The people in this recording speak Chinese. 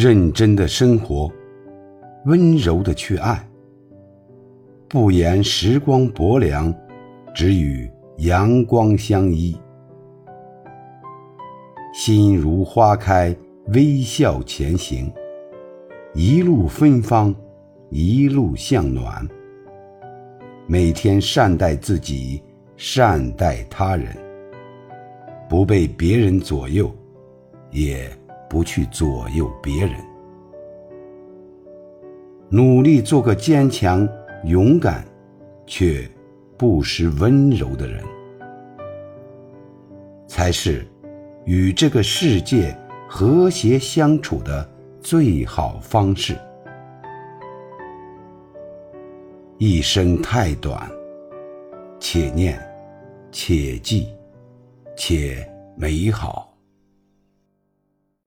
认真的生活，温柔的去爱。不言时光薄凉，只与阳光相依。心如花开，微笑前行，一路芬芳，一路向暖。每天善待自己，善待他人，不被别人左右，也不去左右别人。努力做个坚强。勇敢，却不失温柔的人，才是与这个世界和谐相处的最好方式。一生太短，且念，且记，且美好。